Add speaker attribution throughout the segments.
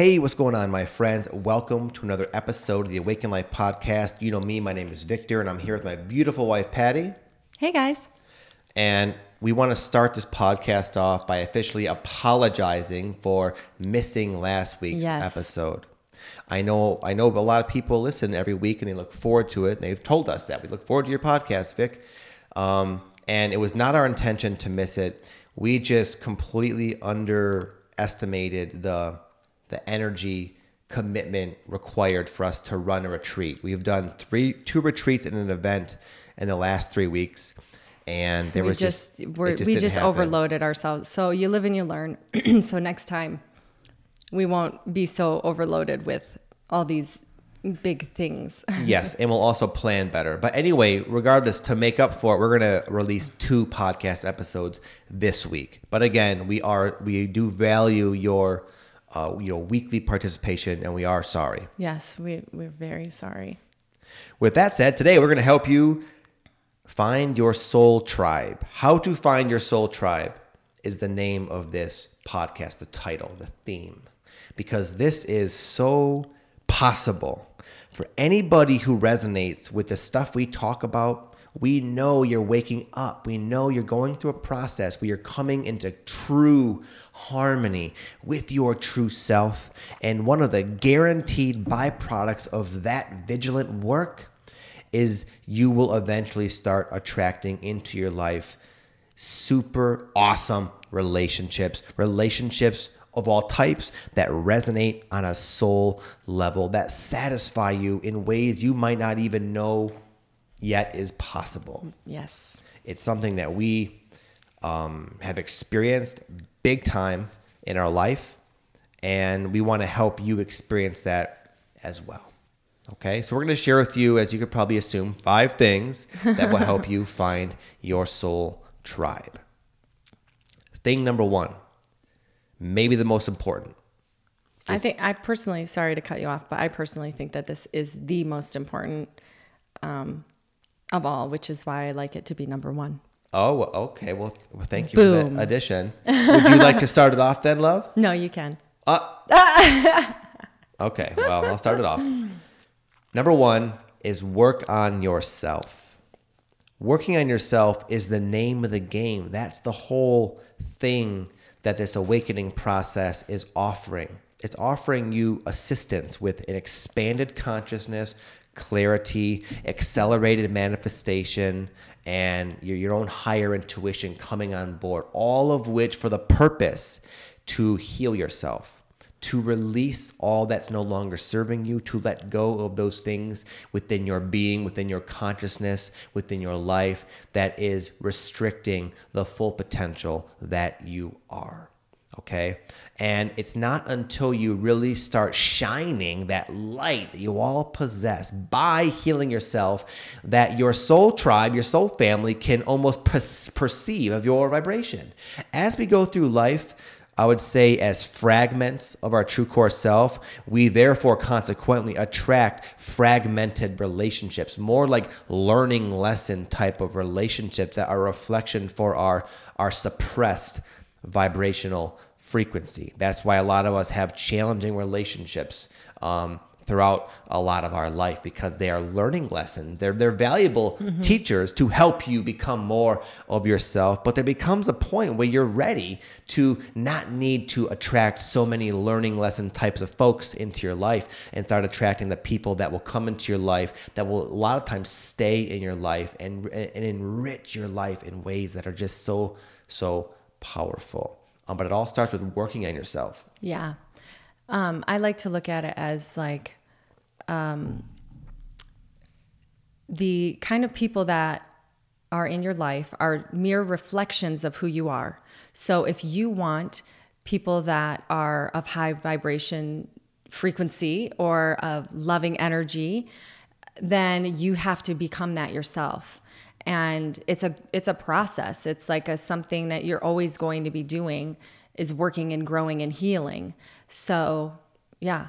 Speaker 1: Hey, what's going on, my friends? Welcome to another episode of the Awaken Life podcast. You know me, my name is Victor, and I'm here with my beautiful wife, Pattie.
Speaker 2: Hey, guys.
Speaker 1: And we want to start this podcast off by officially apologizing for missing last week's
Speaker 2: Yes.
Speaker 1: episode. I know I know a lot of people listen every week and they look forward to it. And they've told us that. We look forward to your podcast, Vic. Um, and it was not our intention to miss it. We just completely underestimated the the energy commitment required for us to run a retreat. We've done three two retreats and an event in the last three weeks. And there
Speaker 2: we
Speaker 1: was
Speaker 2: just,
Speaker 1: just, just
Speaker 2: we just
Speaker 1: happen.
Speaker 2: overloaded ourselves. So you live and you learn. so next time, we won't be so overloaded with all these big things.
Speaker 1: yes, and we'll also plan better. But anyway, regardless, to make up for it, we're gonna release two podcast episodes this week. But again, we are we do value your uh, you know weekly participation, and we are sorry.
Speaker 2: yes, we we're very sorry.
Speaker 1: With that said, today we're gonna help you find your soul tribe. How to find your soul tribe is the name of this podcast, the title, the theme, because this is so possible for anybody who resonates with the stuff we talk about. We know you're waking up. We know you're going through a process where you're coming into true harmony with your true self. And one of the guaranteed byproducts of that vigilant work is you will eventually start attracting into your life super awesome relationships, relationships of all types that resonate on a soul level, that satisfy you in ways you might not even know yet is possible.
Speaker 2: Yes.
Speaker 1: It's something that we um, have experienced big time in our life, and we want to help you experience that as well. Okay, so we're going to share with you, as you could probably assume, five things that will help you find your soul tribe. Thing number one, maybe the most important.
Speaker 2: I think I personally, sorry to cut you off, but I personally think that this is the most important um, of all, which is why I like it to be number one.
Speaker 1: Oh, okay. Well, well thank you for
Speaker 2: Boom.
Speaker 1: that addition. Would you like to start it off then, love?
Speaker 2: No, you can.
Speaker 1: Uh, okay, well, I'll start it off. Number one is work on yourself. Working on yourself is the name of the game. That's the whole thing that this awakening process is offering. It's offering you assistance with an expanded consciousness, clarity, accelerated manifestation, and your, your own higher intuition coming on board. All of which for the purpose to heal yourself to release all that's no longer serving you, to let go of those things within your being, within your consciousness, within your life that is restricting the full potential that you are. Okay. And it's not until you really start shining that light that you all possess by healing yourself that your soul tribe, your soul family can almost per- perceive of your vibration. As we go through life, I would say, as fragments of our true core self, we therefore consequently attract fragmented relationships, more like learning lesson type of relationships that are reflection for our, our suppressed vibrational frequency. That's why a lot of us have challenging relationships. Um, throughout a lot of our life because they are learning lessons. They're they're valuable teachers to help you become more of yourself, but there becomes a point where you're ready to not need to attract so many learning lesson types of folks into your life and start attracting the people that will come into your life that will a lot of times stay in your life and and enrich your life in ways that are just so so powerful. Um, but it all starts with working on yourself.
Speaker 2: Yeah. Um, I like to look at it as like um, the kind of people that are in your life are mere reflections of who you are. So if you want people that are of high vibration frequency or of loving energy, then you have to become that yourself. And it's a it's a process. It's like a something that you're always going to be doing is working and growing and healing. So, yeah.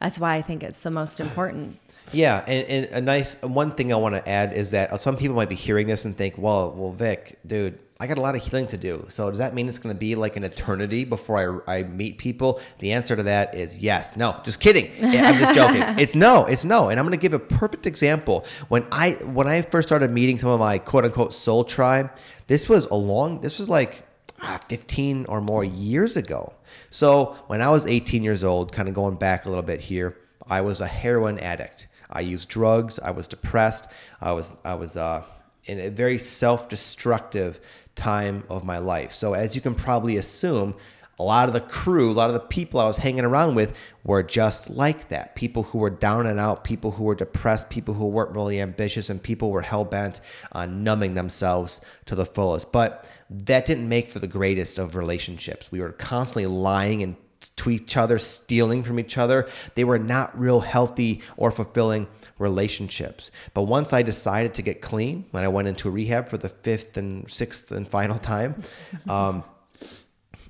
Speaker 2: That's why I think it's the most important.
Speaker 1: Yeah, and, and a nice one thing I want to add is that some people might be hearing this and think, "Well, well, Vic, dude, I got a lot of healing to do. So does that mean it's going to be like an eternity before I, I meet people? The answer to that is yes. No, just kidding. I'm just joking. it's no, it's no. And I'm going to give a perfect example. When I when I first started meeting some of my quote unquote soul tribe, this was a long. This was like ah, 15 or more years ago. So when I was 18 years old, kind of going back a little bit here, I was a heroin addict. I used drugs. I was depressed. I was I was uh, in a very self-destructive time of my life. So as you can probably assume, a lot of the crew, a lot of the people I was hanging around with were just like that. People who were down and out, people who were depressed, people who weren't really ambitious, and people were hell bent on numbing themselves to the fullest. But that didn't make for the greatest of relationships. We were constantly lying and to each other, stealing from each other. They were not real healthy or fulfilling relationships. But once I decided to get clean, when I went into rehab for the fifth and sixth and final time, um,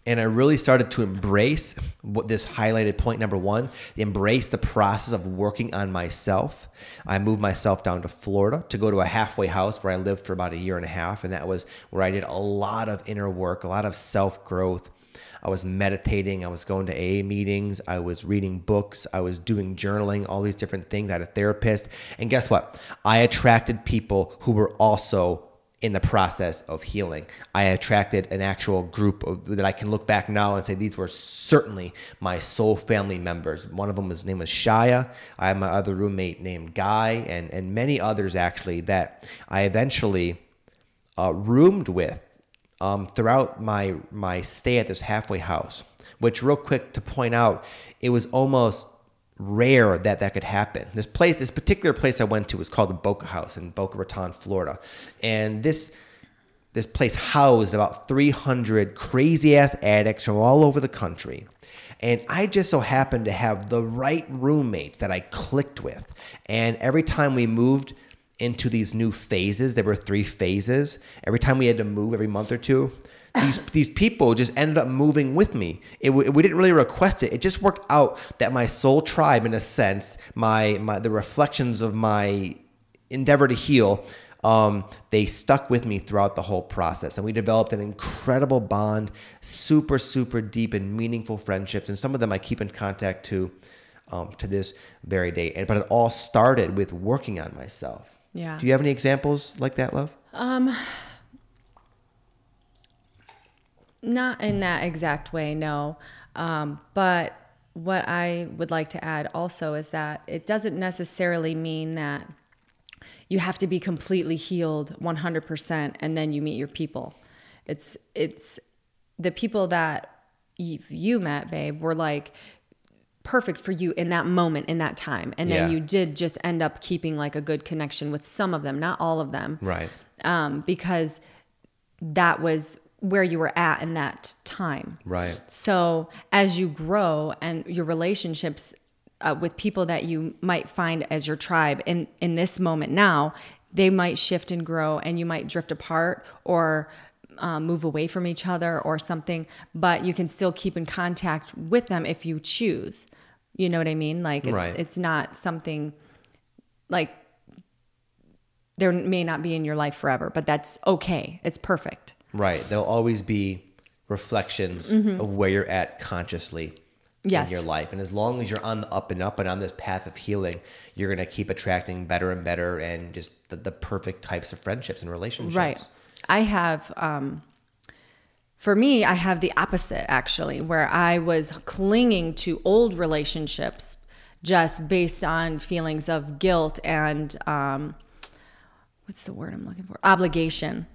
Speaker 1: and I really started to embrace what this highlighted point number one, embrace the process of working on myself. I moved myself down to Florida to go to a halfway house where I lived for about a year and a half. And that was where I did a lot of inner work, a lot of self growth, I was meditating, I was going to AA meetings, I was reading books, I was doing journaling, all these different things. I had a therapist. And guess what? I attracted people who were also in the process of healing. I attracted an actual group of, that I can look back now and say these were certainly my soul family members. One of them was name was Shia. I have my other roommate named Guy, and and many others actually that I eventually uh, roomed with um, throughout my my stay at this halfway house. Which, real quick to point out, it was almost rare that that could happen. This place, this particular place I went to, was called the Boca House in Boca Raton, Florida, and this this place housed about 300 crazy ass addicts from all over the country. And I just so happened to have the right roommates that I clicked with. And every time we moved into these new phases. There were three phases. Every time we had to move every month or two, these these people just ended up moving with me. It, we didn't really request it. It just worked out that my soul tribe, in a sense, my my the reflections of my endeavor to heal. Um, they stuck with me throughout the whole process, and we developed an incredible bond, super super deep and meaningful friendships, and some of them I keep in contact to um, to this very day. And but it all started with working on myself
Speaker 2: yeah.
Speaker 1: Do you have any examples like that, love?
Speaker 2: Um, not in that exact way, no. Um, but what I would like to add also is that it doesn't necessarily mean that you have to be completely healed 100% and then you meet your people. It's it's the people that you, you met, babe, were like perfect for you in that moment in that time. And then yeah. you did just end up keeping like a good connection with some of them not all of them.
Speaker 1: Right.
Speaker 2: Um, because that was where you were at in that time.
Speaker 1: Right.
Speaker 2: So as you grow and your relationships uh, with people that you might find as your tribe in in this moment now they might shift and grow and you might drift apart or um, move away from each other or something, but you can still keep in contact with them if you choose. You know what I mean? Like it's, right. it's not something like there may not be in your life forever, but that's okay. It's perfect.
Speaker 1: Right. There'll always be reflections mm-hmm. of where you're at consciously yes. in your life. And as long as you're on the up and up and on this path of healing, you're going to keep attracting better and better and just the, the perfect types of friendships and relationships.
Speaker 2: Right. I have, um, for me, I have the opposite actually, where I was clinging to old relationships just based on feelings of guilt and um, what's the word I'm looking for? Obligation.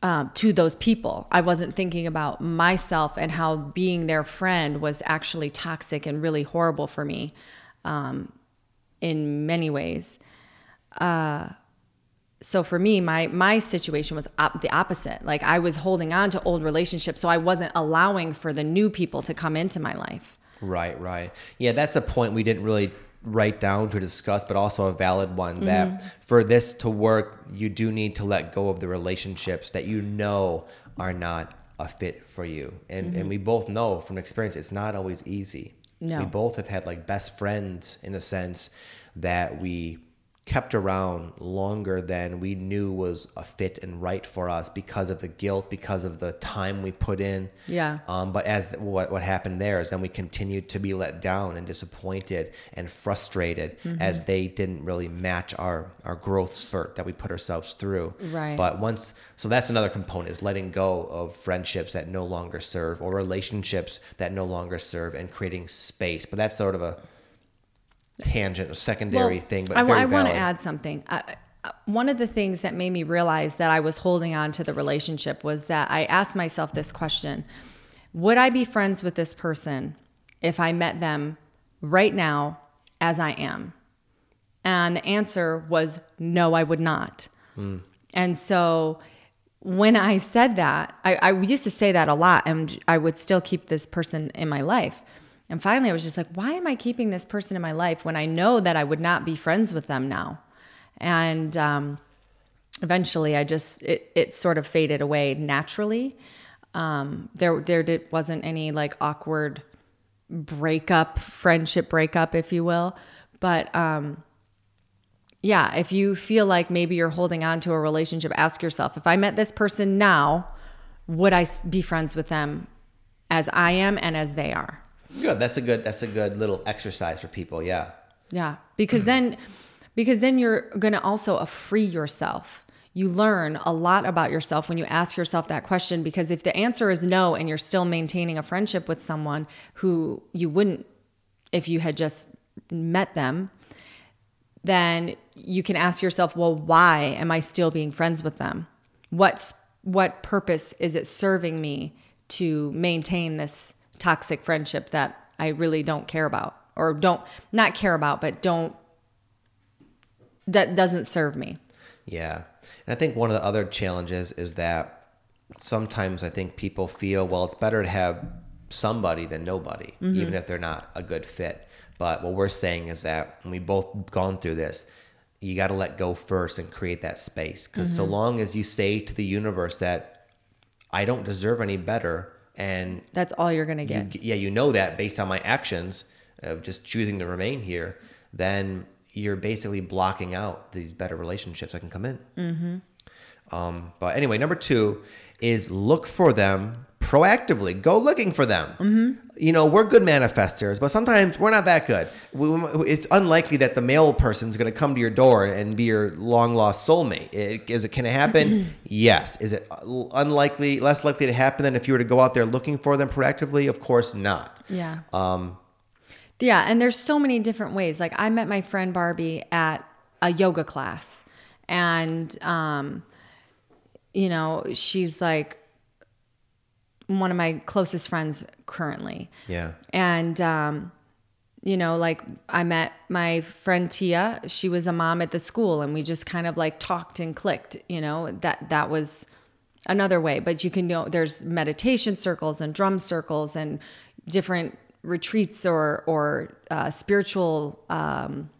Speaker 2: Um, to those people. I wasn't thinking about myself and how being their friend was actually toxic and really horrible for me um, in many ways. Uh, so for me my my situation was op- the opposite like i was holding on to old relationships so i wasn't allowing for the new people to come into my life
Speaker 1: right right yeah that's a point we didn't really write down to discuss but also a valid one mm-hmm. that for this to work you do need to let go of the relationships that you know are not a fit for you and mm-hmm. and we both know from experience it's not always easy
Speaker 2: no.
Speaker 1: we both have had like best friends in a sense that we kept around longer than we knew was a fit and right for us because of the guilt, because of the time we put in.
Speaker 2: Yeah.
Speaker 1: Um, but as the, what what happened there is then we continued to be let down and disappointed and frustrated
Speaker 2: Mm-hmm.
Speaker 1: as they didn't really match our our growth spurt that we put ourselves through.
Speaker 2: Right.
Speaker 1: But once so that's another component is letting go of friendships that no longer serve or relationships that no longer serve and creating space. But that's sort of a tangent, a secondary thing. But
Speaker 2: I,
Speaker 1: very
Speaker 2: want to add something. I, I- one of the things that made me realize that I was holding on to the relationship was that I asked myself this question Would I be friends with this person if I met them right now as I am? And the answer was no, I would not. Hmm. And so when I said that, I, I used to say that a lot, and I would still keep this person in my life. And finally, I was just like, why am I keeping this person in my life when I know that I would not be friends with them now? And um, eventually, I just it, it sort of faded away naturally. Um, there there did, wasn't any like awkward breakup, friendship breakup, if you will. But um, yeah, if you feel like maybe you're holding on to a relationship, ask yourself if I met this person now, would I be friends with them as I am and as they are?
Speaker 1: Good. That's a good. That's a good little exercise for people. Yeah.
Speaker 2: Yeah, because then because then you're going to also free yourself. You learn a lot about yourself when you ask yourself that question because if the answer is no and you're still maintaining a friendship with someone who you wouldn't if you had just met them, then you can ask yourself, well, why am I still being friends with them? What's what purpose is it serving me to maintain this toxic friendship that I really don't care about or don't not care about but don't that doesn't serve me.
Speaker 1: Yeah. And I think one of the other challenges is that sometimes I think people feel, well, it's better to have somebody than nobody, mm-hmm. even if they're not a good fit. But what we're saying is that when we both gone through this, you got to let go first and create that space. Because so mm-hmm. long as you say to the universe that I don't deserve any better, and
Speaker 2: That's all you're going to
Speaker 1: you,
Speaker 2: get.
Speaker 1: yeah, you know that based on my actions of just choosing to remain here, then you're basically blocking out these better relationships that can come in. Mm-hmm. Um, but anyway, number two is look for them proactively. Go looking for them. Mm-hmm. You know, we're good manifestors, but sometimes we're not that good. We, it's unlikely that the male person's going to come to your door and be your long lost soulmate. It, is it, can it happen? yes. Is it unlikely, less likely to happen than if you were to go out there looking for them proactively? Of course not.
Speaker 2: Yeah.
Speaker 1: Um,
Speaker 2: Yeah, and there's so many different ways. Like I met my friend Barbie at a yoga class, and um, you know, she's like one of my closest friends currently.
Speaker 1: yeah.
Speaker 2: And um, you know, like I met my friend Tia. She was a mom at the school, and we just kind of like talked and clicked. You know, that that was another way. But you can know there's meditation circles and drum circles and different retreats or or uh, spiritual um,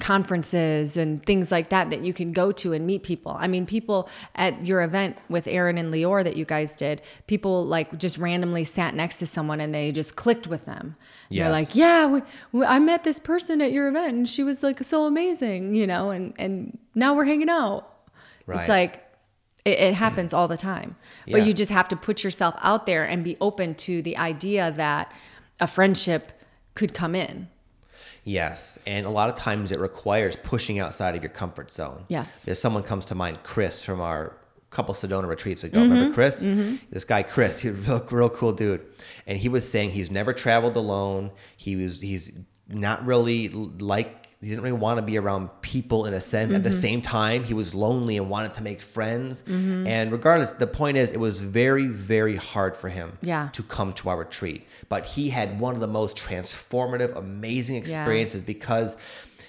Speaker 2: conferences and things like that that you can go to and meet people. I mean, people at your event with Aaron and Lior that you guys did, people like just randomly sat next to someone and they just clicked with them.
Speaker 1: Yes.
Speaker 2: They're like, "Yeah, we, we, I met this person at your event and she was like so amazing," you know, and and now we're hanging out.
Speaker 1: Right.
Speaker 2: It's like it, it happens all the time.
Speaker 1: Yeah.
Speaker 2: But you just have to put yourself out there and be open to the idea that a friendship could come in.
Speaker 1: Yes, and a lot of times it requires pushing outside of your comfort zone.
Speaker 2: Yes.
Speaker 1: There's someone comes to mind, Chris from our couple Sedona retreats ago.
Speaker 2: Mm-hmm.
Speaker 1: Remember Chris? This guy Chris, he's a real, real cool dude, and he was saying he's never traveled alone. He was he's not really like he didn't really want to be around people in a sense. At the
Speaker 2: Mm-hmm.
Speaker 1: same time, he was lonely and wanted to make friends. And regardless, the point is, it was very very hard for him
Speaker 2: Yeah.
Speaker 1: to come to our retreat. But he had one of the most transformative, amazing experiences because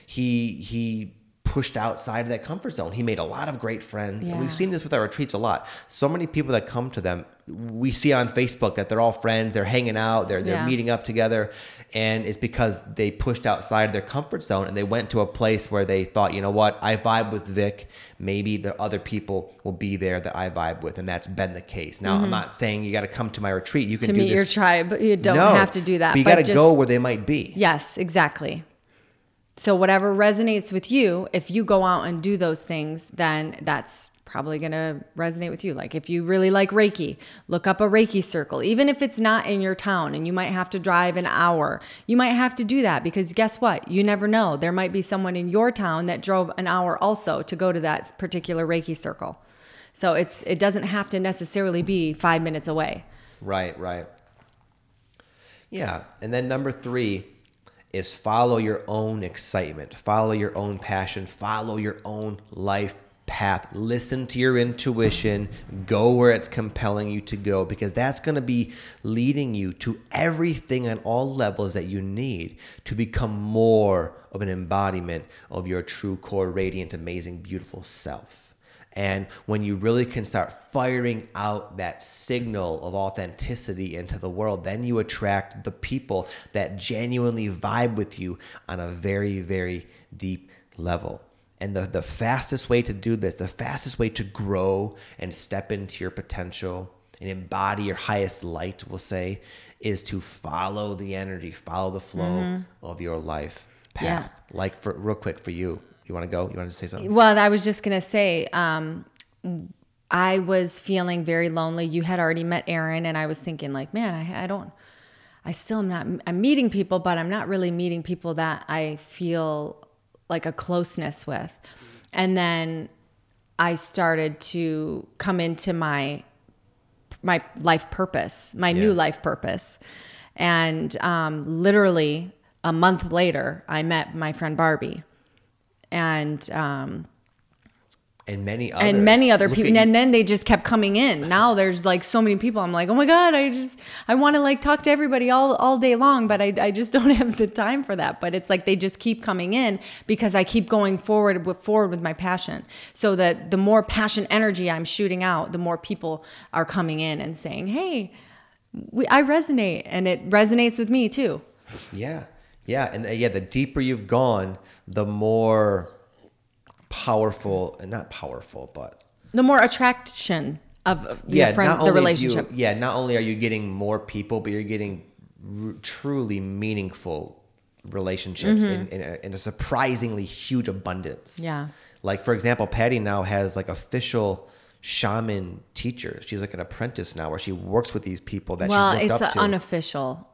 Speaker 1: he he pushed outside of that comfort zone. He made a lot of great friends. And we've seen this with our retreats a lot. So many people that come to them, we see on Facebook that they're all friends, they're hanging out, they're they're
Speaker 2: Yeah.
Speaker 1: meeting up together. And it's because they pushed outside of their comfort zone and they went to a place where they thought, you know what, I vibe with Vic. Maybe the other people will be there that I vibe with. And that's been the case. Now I'm not saying you got to come to my retreat. You can
Speaker 2: Mm-hmm. to
Speaker 1: do
Speaker 2: meet
Speaker 1: this
Speaker 2: your tribe. You don't
Speaker 1: no,
Speaker 2: have to do that.
Speaker 1: But you
Speaker 2: but
Speaker 1: got to
Speaker 2: just-
Speaker 1: go where they might be.
Speaker 2: Yes, exactly. So whatever resonates with you, if you go out and do those things, then that's probably going to resonate with you. Like if you really like Reiki, look up a Reiki circle. Even if it's not in your town and you might have to drive an hour, you might have to do that because guess what? You never know. There might be someone in your town that drove an hour also to go to that particular Reiki circle. So it's it doesn't have to necessarily be 5 minutes away.
Speaker 1: Right, right. Yeah, and then number 3 is follow your own excitement, follow your own passion, follow your own life path. Listen to your intuition, go where it's compelling you to go because that's going to be leading you to everything on all levels that you need to become more of an embodiment of your true core, radiant, amazing, beautiful self. And when you really can start firing out that signal of authenticity into the world, then you attract the people that genuinely vibe with you on a very, very deep level. And the, the fastest way to do this, the fastest way to grow and step into your potential and embody your highest light, we'll say, is to follow the energy, follow the flow mm-hmm. of your life path. Yeah. Like for real quick for you, you want to go? You want to say something?
Speaker 2: Well, I was just gonna say, um, I was feeling very lonely. You had already met Aaron, and I was thinking, like, man, I, I don't. I still am not. I'm meeting people, but I'm not really meeting people that I feel like a closeness with. And then I started to come into my my life purpose, my yeah. new life purpose. And um, literally a month later, I met my friend Barbie. And um,
Speaker 1: and many others.
Speaker 2: and many other Look people and then they just kept coming in. Now there's like so many people. I'm like oh my god i just i want to like talk to everybody all all day long but I, I just don't have the time for that. But it's like they just keep coming in because i keep going forward with forward with my passion. So that the more passion energy i'm shooting out the more people are coming in and saying hey we, i resonate and it resonates with me too.
Speaker 1: Yeah yeah and uh, yeah the deeper you've gone the more powerful, not powerful, but
Speaker 2: the more attraction of yeah, friend, the relationship.
Speaker 1: You, yeah, not only are you getting more people, but you're getting r- truly meaningful relationships mm-hmm. in, in, a, in a surprisingly huge abundance.
Speaker 2: Yeah.
Speaker 1: Like for example, Pattie now has like official shaman teachers. She's like an apprentice now, where she works with these people that
Speaker 2: well,
Speaker 1: she
Speaker 2: looked
Speaker 1: up
Speaker 2: to. unofficial.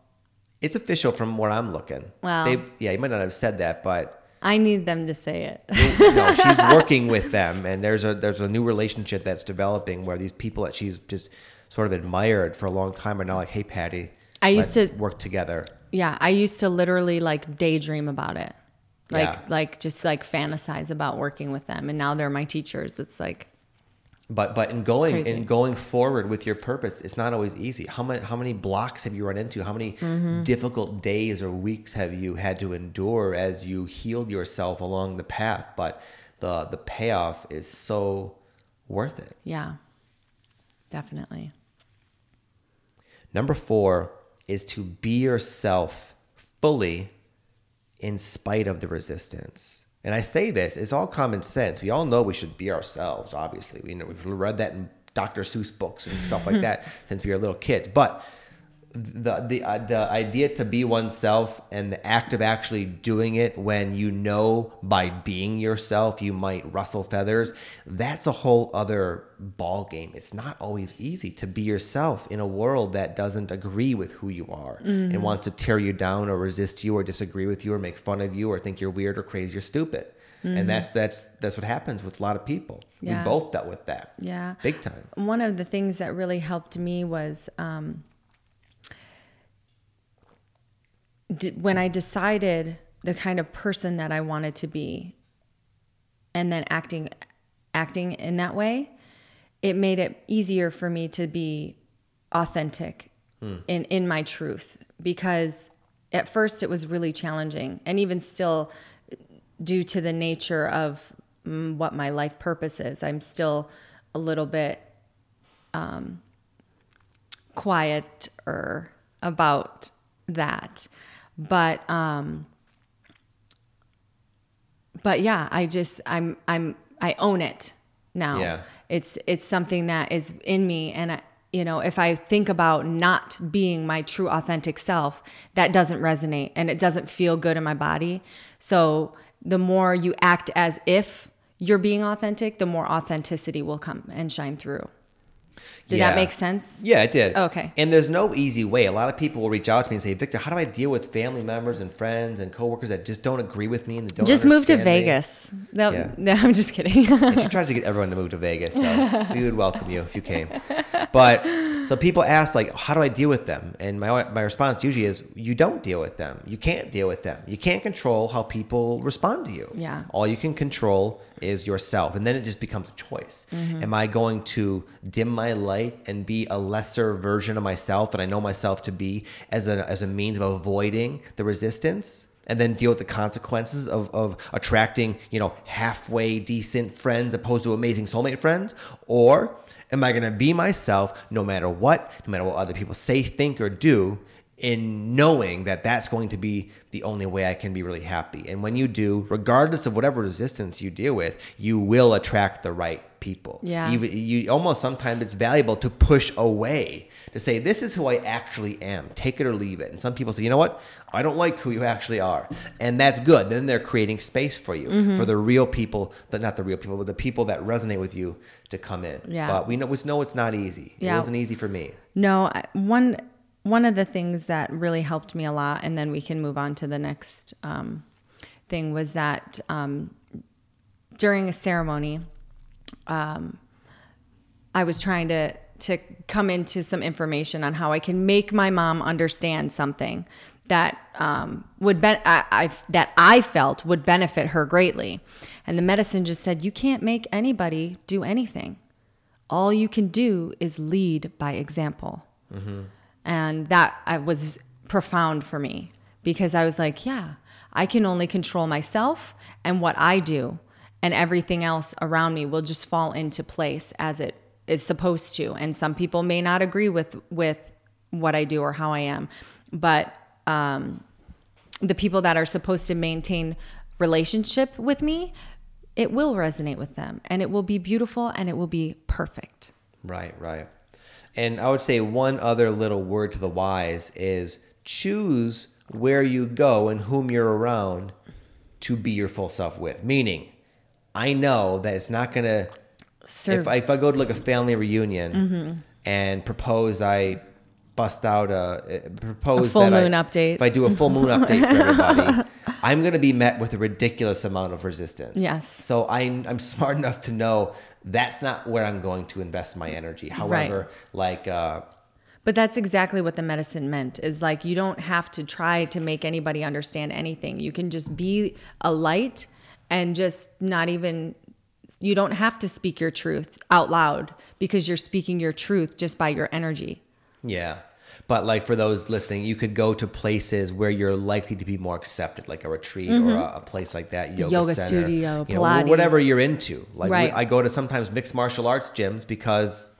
Speaker 1: It's official from where I'm looking.
Speaker 2: Wow. they,
Speaker 1: yeah, you might not have said that, but
Speaker 2: I need them to say it.
Speaker 1: no, she's working with them, and there's a there's a new relationship that's developing where these people that she's just sort of admired for a long time are now like, "Hey, Pattie, I used to work together."
Speaker 2: Yeah, I used to literally like daydream about it, like yeah. like just like fantasize about working with them, and now they're my teachers. It's like
Speaker 1: but but in going in going forward with your purpose it's not always easy. How many how many blocks have you run into? How many mm-hmm. difficult days or weeks have you had to endure as you healed yourself along the path? But the the payoff is so worth it.
Speaker 2: Yeah. Definitely.
Speaker 1: Number 4 is to be yourself fully in spite of the resistance and I say this, it's all common sense. We all know we should be ourselves, obviously. We know we've read that in Dr. Seuss books and stuff like hmm. that since we were little kids. But the the uh, the idea to be oneself and the act of actually doing it when you know by being yourself you might rustle feathers that's a whole other ball game it's not always easy to be yourself in a world that doesn't agree with who you are mm-hmm. and wants to tear you down or resist you or disagree with you or make fun of you or think you're weird or crazy or stupid Mm-hmm. and that's that's that's what happens with a lot of people yeah. we both dealt with that
Speaker 2: yeah
Speaker 1: big time
Speaker 2: one of the things that really helped me was um, when I decided the kind of person that I wanted to be and then acting acting in that way, it made it easier for me to be authentic hmm. in in my truth because at first it was really challenging and even still due to the nature of mm, what my life purpose is, I'm still a little bit um, quieter about that but um but yeah i just i'm i'm i own it now
Speaker 1: yeah
Speaker 2: it's it's something that is in me and i you know, if I think about not being my true authentic self, that doesn't resonate and it doesn't feel good in my body. So the more you act as if you're being authentic, the more authenticity will come and shine through. Did
Speaker 1: Yeah.
Speaker 2: that make sense?
Speaker 1: Yeah, it did.
Speaker 2: Okay.
Speaker 1: And there's no easy way. A lot of people will reach out to me and say, Victor, how do I deal with family members and friends and coworkers that just don't agree with me and don't
Speaker 2: Just move to
Speaker 1: me?"
Speaker 2: Vegas. No,
Speaker 1: Yeah.
Speaker 2: no, I'm just kidding.
Speaker 1: She tries to get everyone to move to Vegas. So we would welcome you if you came. But so people ask like, how do I deal with them? And my my response usually is, you don't deal with them. You can't deal with them. You can't control how people respond to you.
Speaker 2: Yeah.
Speaker 1: All you can control is yourself, and then it just becomes a choice.
Speaker 2: Mm-hmm.
Speaker 1: Am I going to dim my light and be a lesser version of myself that I know myself to be as a as a means of avoiding the resistance? and then deal with the consequences of, of attracting, you know, halfway decent friends opposed to amazing soulmate friends? Or am I going to be myself no matter what, no matter what other people say, think, or do, in knowing that that's going to be the only way I can be really happy? And when you do, regardless of whatever resistance you deal with, you will attract the right people.
Speaker 2: Yeah.
Speaker 1: Even you almost sometimes it's valuable to push away to say this is who I actually am. Take it or leave it. And some people say, you know what? I don't like who you actually are, and that's good. Then they're creating space for you
Speaker 2: Mm-hmm.
Speaker 1: for the real people, that not the real people, but the people that resonate with you to come in.
Speaker 2: Yeah.
Speaker 1: But we know we know it's not easy.
Speaker 2: Yeah.
Speaker 1: It wasn't easy for me.
Speaker 2: No, I- one one of the things that really helped me a lot, and then we can move on to the next um, thing, was that um, during a ceremony, um, I was trying to to come into some information on how I can make my mom understand something that um, would ben- I, I that I felt would benefit her greatly, and the medicine just said you can't make anybody do anything. All you can do is lead by example. And that was profound for me because I was like, yeah, I can only control myself and what I do, and everything else around me will just fall into place as it is supposed to. And some people may not agree with with what I do or how I am, but um, the people that are supposed to maintain relationship with me, it will resonate with them, and it will be beautiful, and it will be perfect.
Speaker 1: Right, right. And I would say one other little word to the wise is choose where you go and whom you're around to be your full self with. Meaning, I know that it's not going to if I, if I go to like a family reunion
Speaker 2: Mm-hmm.
Speaker 1: and propose I bust out a uh, propose
Speaker 2: A full
Speaker 1: that I-
Speaker 2: update.
Speaker 1: If I do a full moon update for everybody, I'm going to be met with a ridiculous amount of resistance.
Speaker 2: Yes.
Speaker 1: So I, I'm smart enough to know that's not where I'm going to invest my energy. However, like uh,
Speaker 2: But that's exactly what the medicine meant is like you don't have to try to make anybody understand anything. You can just be a light and just not even you don't have to speak your truth out loud because you're speaking your truth just by your energy.
Speaker 1: yeah. But like for those listening, you could go to places where you're likely to be more accepted, like a retreat or a, a place like that, yoga,
Speaker 2: Mm-hmm. yoga
Speaker 1: center,
Speaker 2: studio,
Speaker 1: you know, whatever you're into. Like
Speaker 2: Right.
Speaker 1: I go to sometimes mixed martial arts gyms because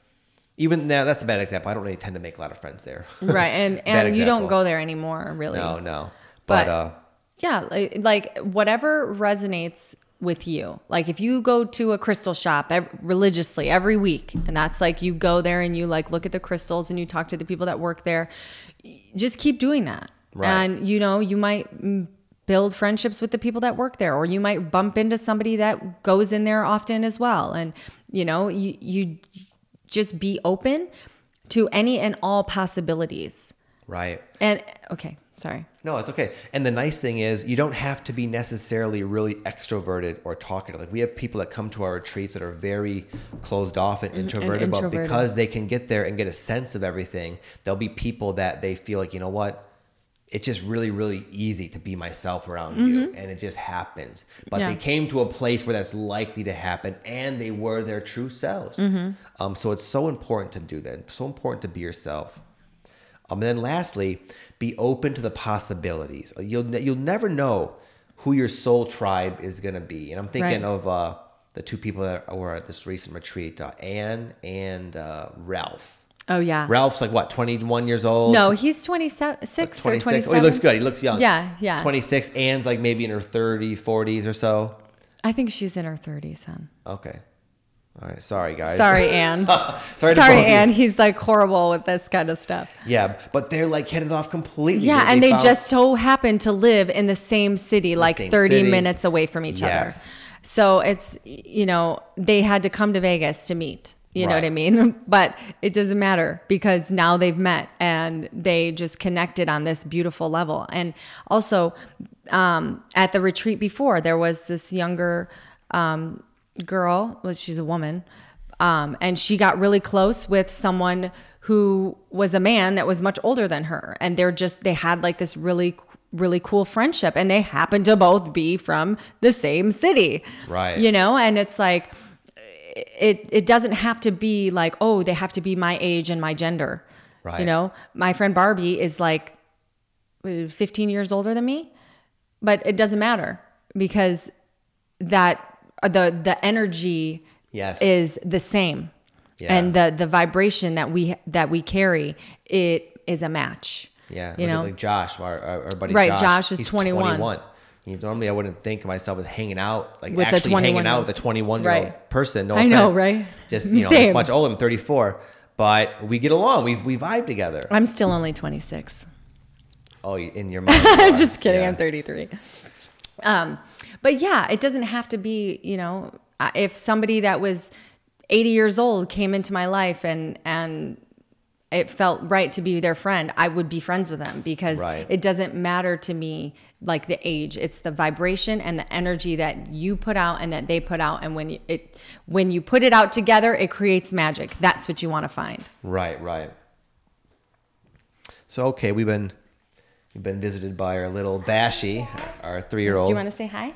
Speaker 1: even now that's a bad example. I don't really tend to make a lot of friends there.
Speaker 2: Right. And and you don't go there anymore, really.
Speaker 1: No, no. But,
Speaker 2: But-
Speaker 1: uh,
Speaker 2: Yeah, like, like whatever resonates with you. Like if you go to a crystal shop ev- religiously every week, and that's like you go there and you like look at the crystals and you talk to the people that work there, just keep doing that.
Speaker 1: Right.
Speaker 2: And you know, you might build friendships with the people that work there, or you might bump into somebody that goes in there often as well. And you know, you you just be open to any and all possibilities.
Speaker 1: right.
Speaker 2: And okay, sorry.
Speaker 1: No, it's okay. And the nice thing is, you don't have to be necessarily really extroverted or talkative. Like we have people that come to our retreats that are very closed off mm-hmm, and introverted, but
Speaker 2: introverted.
Speaker 1: because they can get there and get a sense of everything, there'll be people that they feel like, you know what? It's just really, really easy to be myself around you, mm-hmm. and it just happens. But
Speaker 2: Yeah.
Speaker 1: they came to a place where that's likely to happen, and they were their true selves. Mm-hmm. Um, so it's so important to do that. So important to be yourself. Um, and then lastly, be open to the possibilities. You'll you'll never know who your soul tribe is going to be. And I'm thinking
Speaker 2: Right.
Speaker 1: of uh, the two people that were at this recent retreat, uh, Anne and uh, Ralph.
Speaker 2: Oh yeah.
Speaker 1: Ralph's like what, 21 years old?
Speaker 2: No, he's 26 or 27.
Speaker 1: Oh, he looks good. He looks young.
Speaker 2: Yeah, yeah.
Speaker 1: 26. Anne's like maybe in her 30s, 40s or so.
Speaker 2: I think she's in her 30s, son.
Speaker 1: Okay. All right, sorry guys.
Speaker 2: Sorry, Anne.
Speaker 1: sorry,
Speaker 2: Sorry,
Speaker 1: to both you.
Speaker 2: Anne. He's like horrible with this kind of stuff.
Speaker 1: Yeah, but they're like hit it off completely.
Speaker 2: Yeah, and they just so happen to live in the same city, like
Speaker 1: same
Speaker 2: 30
Speaker 1: city.
Speaker 2: minutes away from each
Speaker 1: Yes.
Speaker 2: other. So it's, you know, they had to come to Vegas to meet. You know what I mean? But it doesn't matter because now they've met and they just connected on this beautiful level. And also, um, at the retreat before, there was this younger um, girl, well, she's a woman, um, and she got really close with someone who was a man that was much older than her. And they're just, they had like this really, really cool friendship. And they happened to both be from the same city.
Speaker 1: Right.
Speaker 2: You know, and it's like, it, it doesn't have to be like, oh, they have to be my age and my gender.
Speaker 1: Right.
Speaker 2: You know, my friend Barbie is like uh, 15 years older than me, but it doesn't matter because that Uh, the the energy
Speaker 1: Yes.
Speaker 2: is the same.
Speaker 1: Yeah.
Speaker 2: And the the vibration that we that we carry, it is a match.
Speaker 1: Yeah,
Speaker 2: You know,
Speaker 1: like Josh, our, our, our buddy
Speaker 2: Right,
Speaker 1: Josh.
Speaker 2: Josh is
Speaker 1: he's
Speaker 2: 21.
Speaker 1: He- normally, I wouldn't think of myself as hanging out, like
Speaker 2: With a
Speaker 1: actually hanging out with a 21 year old person. No
Speaker 2: I know, right?
Speaker 1: Just you know,
Speaker 2: Same.
Speaker 1: much older. I'm 34, but we get along. We we vibe together.
Speaker 2: I'm still only 26.
Speaker 1: Oh, in your mind. you are.
Speaker 2: just kidding.
Speaker 1: Yeah.
Speaker 2: I'm 33. Um, but yeah, it doesn't have to be. You know, if somebody that was 80 years old came into my life and and it felt right to be their friend, I would be friends with them because
Speaker 1: Right.
Speaker 2: it doesn't matter to me like the age. It's the vibration and the energy that you put out and that they put out. And when you, it when you put it out together, it creates magic. That's what you want to find.
Speaker 1: Right, right. So okay, we've been we've been visited by our little Bashy, our three year old.
Speaker 2: Do you want to say hi?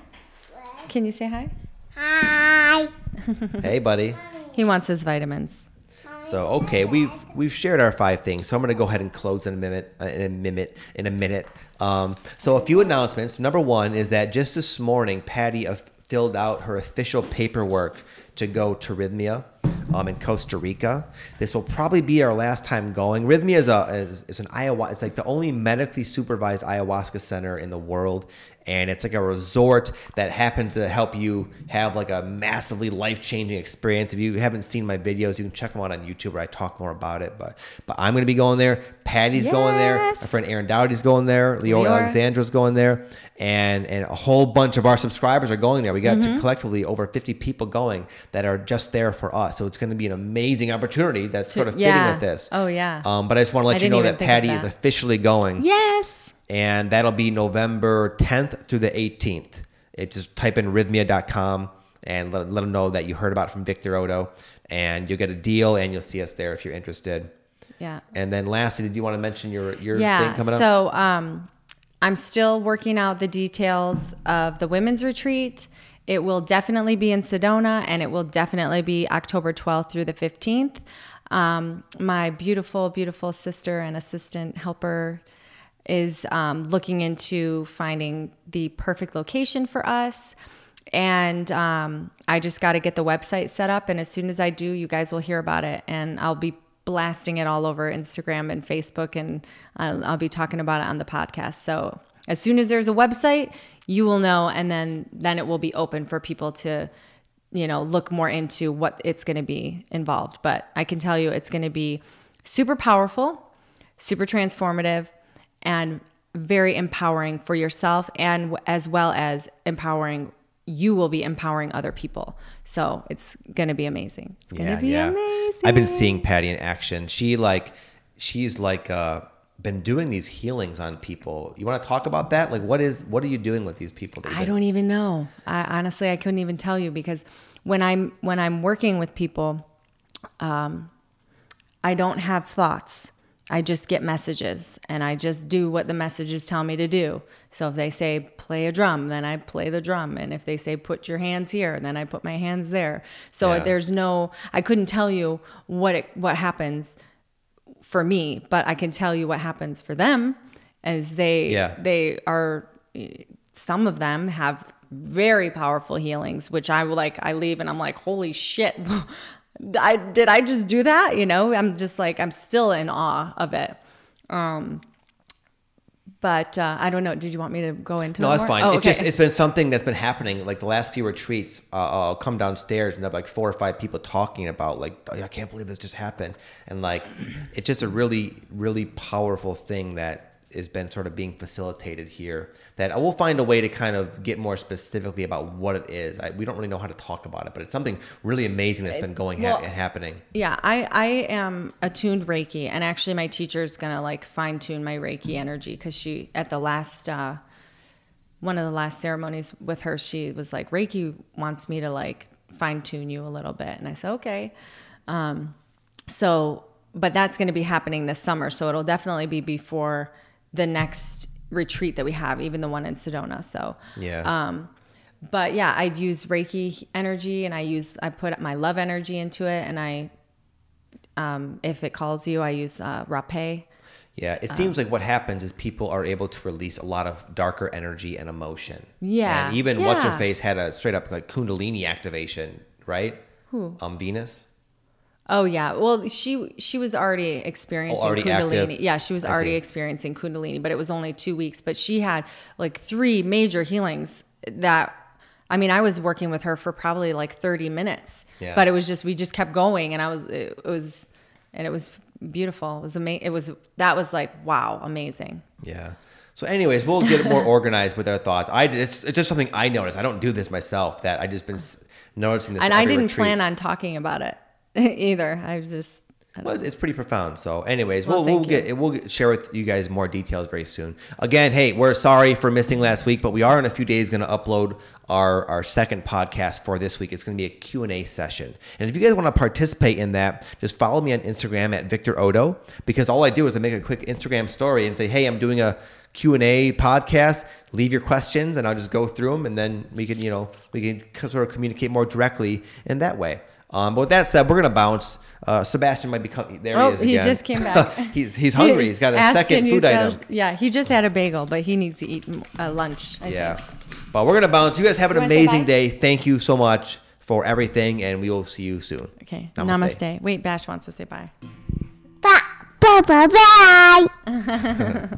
Speaker 2: Can you say hi?
Speaker 3: Hi.
Speaker 1: hey, buddy.
Speaker 2: He wants his vitamins.
Speaker 1: So okay, we've we've shared our five things. So I'm gonna go ahead and close in a minute. Uh, in a minute. In a minute. Um, so a few announcements. Number one is that just this morning, Pattie uh, filled out her official paperwork to go to Rythmia um, in Costa Rica. This will probably be our last time going. Rythmia is a is, is an ayahuasca. It's like the only medically supervised ayahuasca center in the world, and it's like a resort that happens to help you have like a massively life changing experience. If you haven't seen my videos, you can check them out on YouTube where I talk more about it. But but I'm gonna be going there. Pattie's going there.
Speaker 2: Yes.
Speaker 1: My friend Aaron Doughty's going there. Leo Alexandra's going there, and and a whole bunch of our subscribers are going there. We got
Speaker 2: Mm-hmm.
Speaker 1: to collectively over 50 people going that are just there for us. So it's going to be an amazing opportunity that's sort of fitting with this.
Speaker 2: Oh, yeah.
Speaker 1: Um, but I just want to
Speaker 2: I
Speaker 1: let you know that Pattie is officially going
Speaker 2: Yes.
Speaker 1: and that'll be November 10th through the 18th. It just type in rythmia.com and let, let them know that you heard about it from Victor Oddo, and you'll get a deal, and you'll see us there if you're interested.
Speaker 2: Yeah.
Speaker 1: And then lastly, did you want to mention your your thing coming up?
Speaker 2: So um, I'm still working out the details of the women's retreat. It will definitely be in Sedona and it will definitely be October 12th through the 15th. Um, my beautiful, beautiful sister and assistant helper is um, looking into finding the perfect location for us. And um, I just got to get the website set up. And as soon as I do, you guys will hear about it. And I'll be blasting it all over Instagram and Facebook. And I'll, I'll be talking about it on the podcast. So as soon as there's a website, you will know. And then, then it will be open for people to, you know, look more into what it's going to be involved. But I can tell you it's going to be super powerful, super transformative, and very empowering for yourself and as well as empowering you will be empowering other people. So it's going to be amazing. It's going to be amazing.
Speaker 1: I've been seeing Pattie in action. She like she's like uh been doing these healings on people. You want to talk about that? Like what is what are you doing with these people?
Speaker 2: I don't even know. I honestly I couldn't even tell you because when I'm when I'm working with people, um, I don't have thoughts. I just get messages and I just do what the messages tell me to do. So if they say play a drum, then I play the drum. And if they say put your hands here, then I put my hands there. So
Speaker 1: Yeah.
Speaker 2: there's no I couldn't tell you what it, what happens for me, but I can tell you what happens for them as they
Speaker 1: Yeah.
Speaker 2: they are some of them have very powerful healings which I will like I leave and I'm like holy shit. I did I just do that? You know I'm just like I'm still in awe of it. Um but uh, I don't know. Did you want me to go into
Speaker 1: No,
Speaker 2: it
Speaker 1: that's
Speaker 2: more?
Speaker 1: fine.
Speaker 2: Oh,
Speaker 1: It
Speaker 2: okay.
Speaker 1: just it's been something that's been happening. Like the last few retreats, uh, I'll come downstairs and have like four or five people talking about like "Oh, I can't believe this just happened, and like it's just a really really powerful thing that has been sort of being facilitated here. That I will find a way to kind of get more specifically about what it is. I, we don't really know how to talk about it, but it's something really amazing that's been going ha-
Speaker 2: well-
Speaker 1: happening.
Speaker 2: Yeah, I, I am attuned Reiki, and actually, my teacher's gonna like fine tune my Reiki energy because she at the last uh, one of the last ceremonies with her, she was like, Reiki wants me to like fine tune you a little bit, and I said okay. Um, so, but that's going to be happening this summer, so it'll definitely be before the next retreat that we have, even the one in Sedona. So,
Speaker 1: Yeah.
Speaker 2: um, but yeah, I'd use Reiki energy and I use I put my love energy into it, and I, um, if it calls you, I use uh, Rapé.
Speaker 1: Yeah, it seems like what happens is people are able to release a lot of darker energy and emotion.
Speaker 2: Yeah,
Speaker 1: and even what's her face had a straight up like Kundalini activation, right?
Speaker 2: Who?
Speaker 1: Um, Venus.
Speaker 2: Oh yeah, well she she was already oh, experiencing
Speaker 1: Oh, already
Speaker 2: Kundalini.
Speaker 1: active?
Speaker 2: Yeah, she was
Speaker 1: I
Speaker 2: already
Speaker 1: see.
Speaker 2: experiencing Kundalini, but it was only two weeks. But she had like three major healings that. I mean, I was working with her for probably like 30 minutes,
Speaker 1: Yeah.
Speaker 2: but it was just, we just kept going and I was, it, it was, and it was beautiful. It was amazing. It was, that was like, wow, amazing.
Speaker 1: Yeah. So, anyways, we'll get more organized with our thoughts. I it's, it's just something I noticed. I don't do this myself. That I just been noticing this.
Speaker 2: and I didn't
Speaker 1: retreat.
Speaker 2: plan on talking about it either. I was just, I
Speaker 1: Well, it's pretty profound. So, anyways,
Speaker 2: Well,
Speaker 1: we'll, we'll get we'll get- share with you guys more details very soon. Again, hey, we're sorry for missing last week, but we are in a few days going to upload our our second podcast for this week. It's going to be a Q and A session, and if you guys want to participate in that, just follow me on Instagram at Victor Oddo because all I do is I make a quick Instagram story and say, hey, I'm doing a Q and A podcast. Leave your questions, and I'll just go through them, and then we can you know we can sort of communicate more directly in that way. Um, but with that said, we're gonna bounce. Uh, Sebastian might be coming. There
Speaker 2: Oh,
Speaker 1: he is
Speaker 2: he just came back.
Speaker 1: he's he's hungry. He's got a second food
Speaker 2: sounds-
Speaker 1: item.
Speaker 2: Yeah, he just had a bagel, but he needs to eat uh, lunch. I
Speaker 1: Yeah,
Speaker 2: think.
Speaker 1: but we're gonna bounce. You guys have an
Speaker 2: You
Speaker 1: amazing day. Thank you so much for everything, and we will see you soon.
Speaker 2: Okay.
Speaker 1: Namaste.
Speaker 2: Namaste. Wait, Bash wants to say bye.
Speaker 3: Bye bye bye bye.